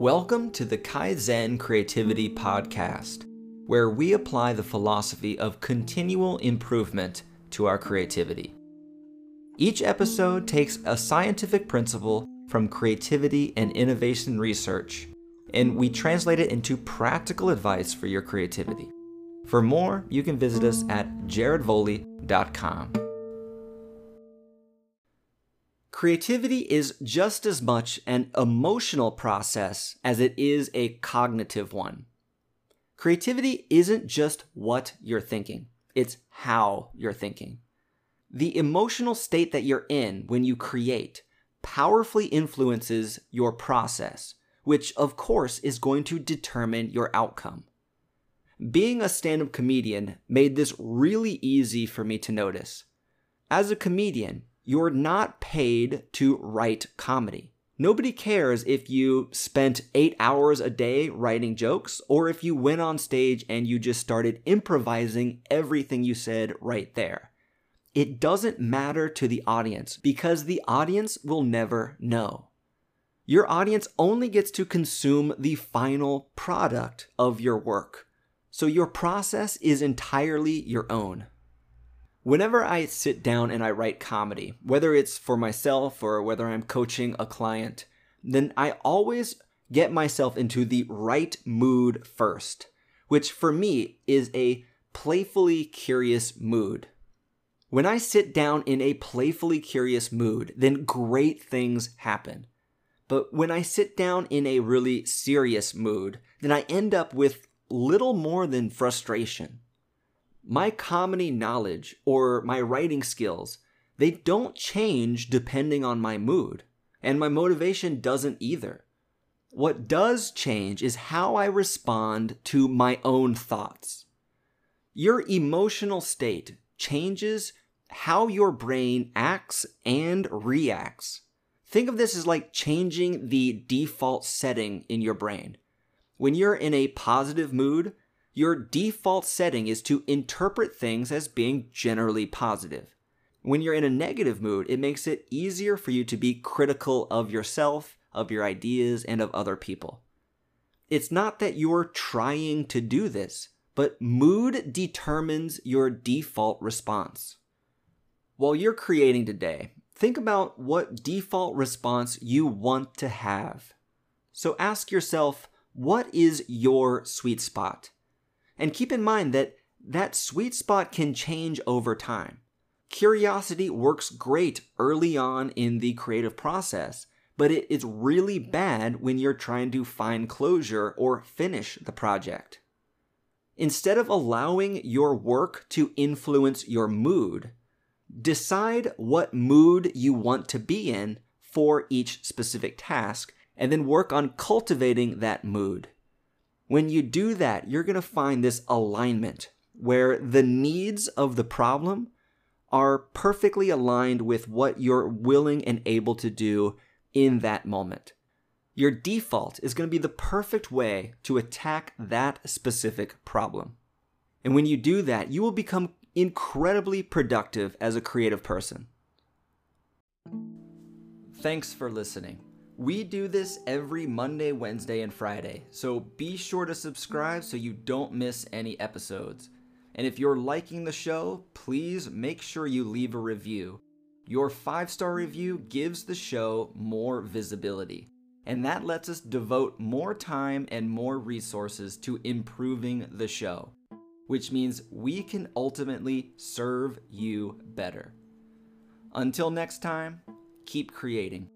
Welcome to the Kaizen Creativity Podcast, where we apply the philosophy of continual improvement to our creativity. Each episode takes a scientific principle from creativity and innovation research, and we translate it into practical advice for your creativity. For more, you can visit us at jaredvoley.com. Creativity is just as much an emotional process as it is a cognitive one. Creativity isn't just what you're thinking, it's how you're thinking. The emotional state that you're in when you create powerfully influences your process, which of course is going to determine your outcome. Being a stand up comedian made this really easy for me to notice. As a comedian, you're not paid to write comedy. Nobody cares if you spent eight hours a day writing jokes or if you went on stage and you just started improvising everything you said right there. It doesn't matter to the audience because the audience will never know. Your audience only gets to consume the final product of your work. So your process is entirely your own. Whenever I sit down and I write comedy, whether it's for myself or whether I'm coaching a client, then I always get myself into the right mood first, which for me is a playfully curious mood. When I sit down in a playfully curious mood, then great things happen. But when I sit down in a really serious mood, then I end up with little more than frustration my comedy knowledge or my writing skills, they don't change depending on my mood. And my motivation doesn't either. What does change is how I respond to my own thoughts. Your emotional state changes how your brain acts and reacts. Think of this as like changing the default setting in your brain. When you're in a positive mood, your default setting is to interpret things as being generally positive. When you're in a negative mood, it makes it easier for you to be critical of yourself, of your ideas, and of other people. It's not that you're trying to do this, but mood determines your default response. While you're creating today, think about what default response you want to have. So ask yourself, what is your sweet spot? And keep in mind that that sweet spot can change over time. Curiosity works great early on in the creative process, but it is really bad when you're trying to find closure or finish the project. Instead of allowing your work to influence your mood, decide what mood you want to be in for each specific task and then work on cultivating that mood. When you do that, you're going to find this alignment where the needs of the problem are perfectly aligned with what you're willing and able to do in that moment. Your default is going to be the perfect way to attack that specific problem. And when you do that, you will become incredibly productive as a creative person. Thanks for listening. We do this every Monday, Wednesday, and Friday, so be sure to subscribe so you don't miss any episodes. And if you're liking the show, please make sure you leave a review. Your five star review gives the show more visibility, and that lets us devote more time and more resources to improving the show, which means we can ultimately serve you better. Until next time, keep creating.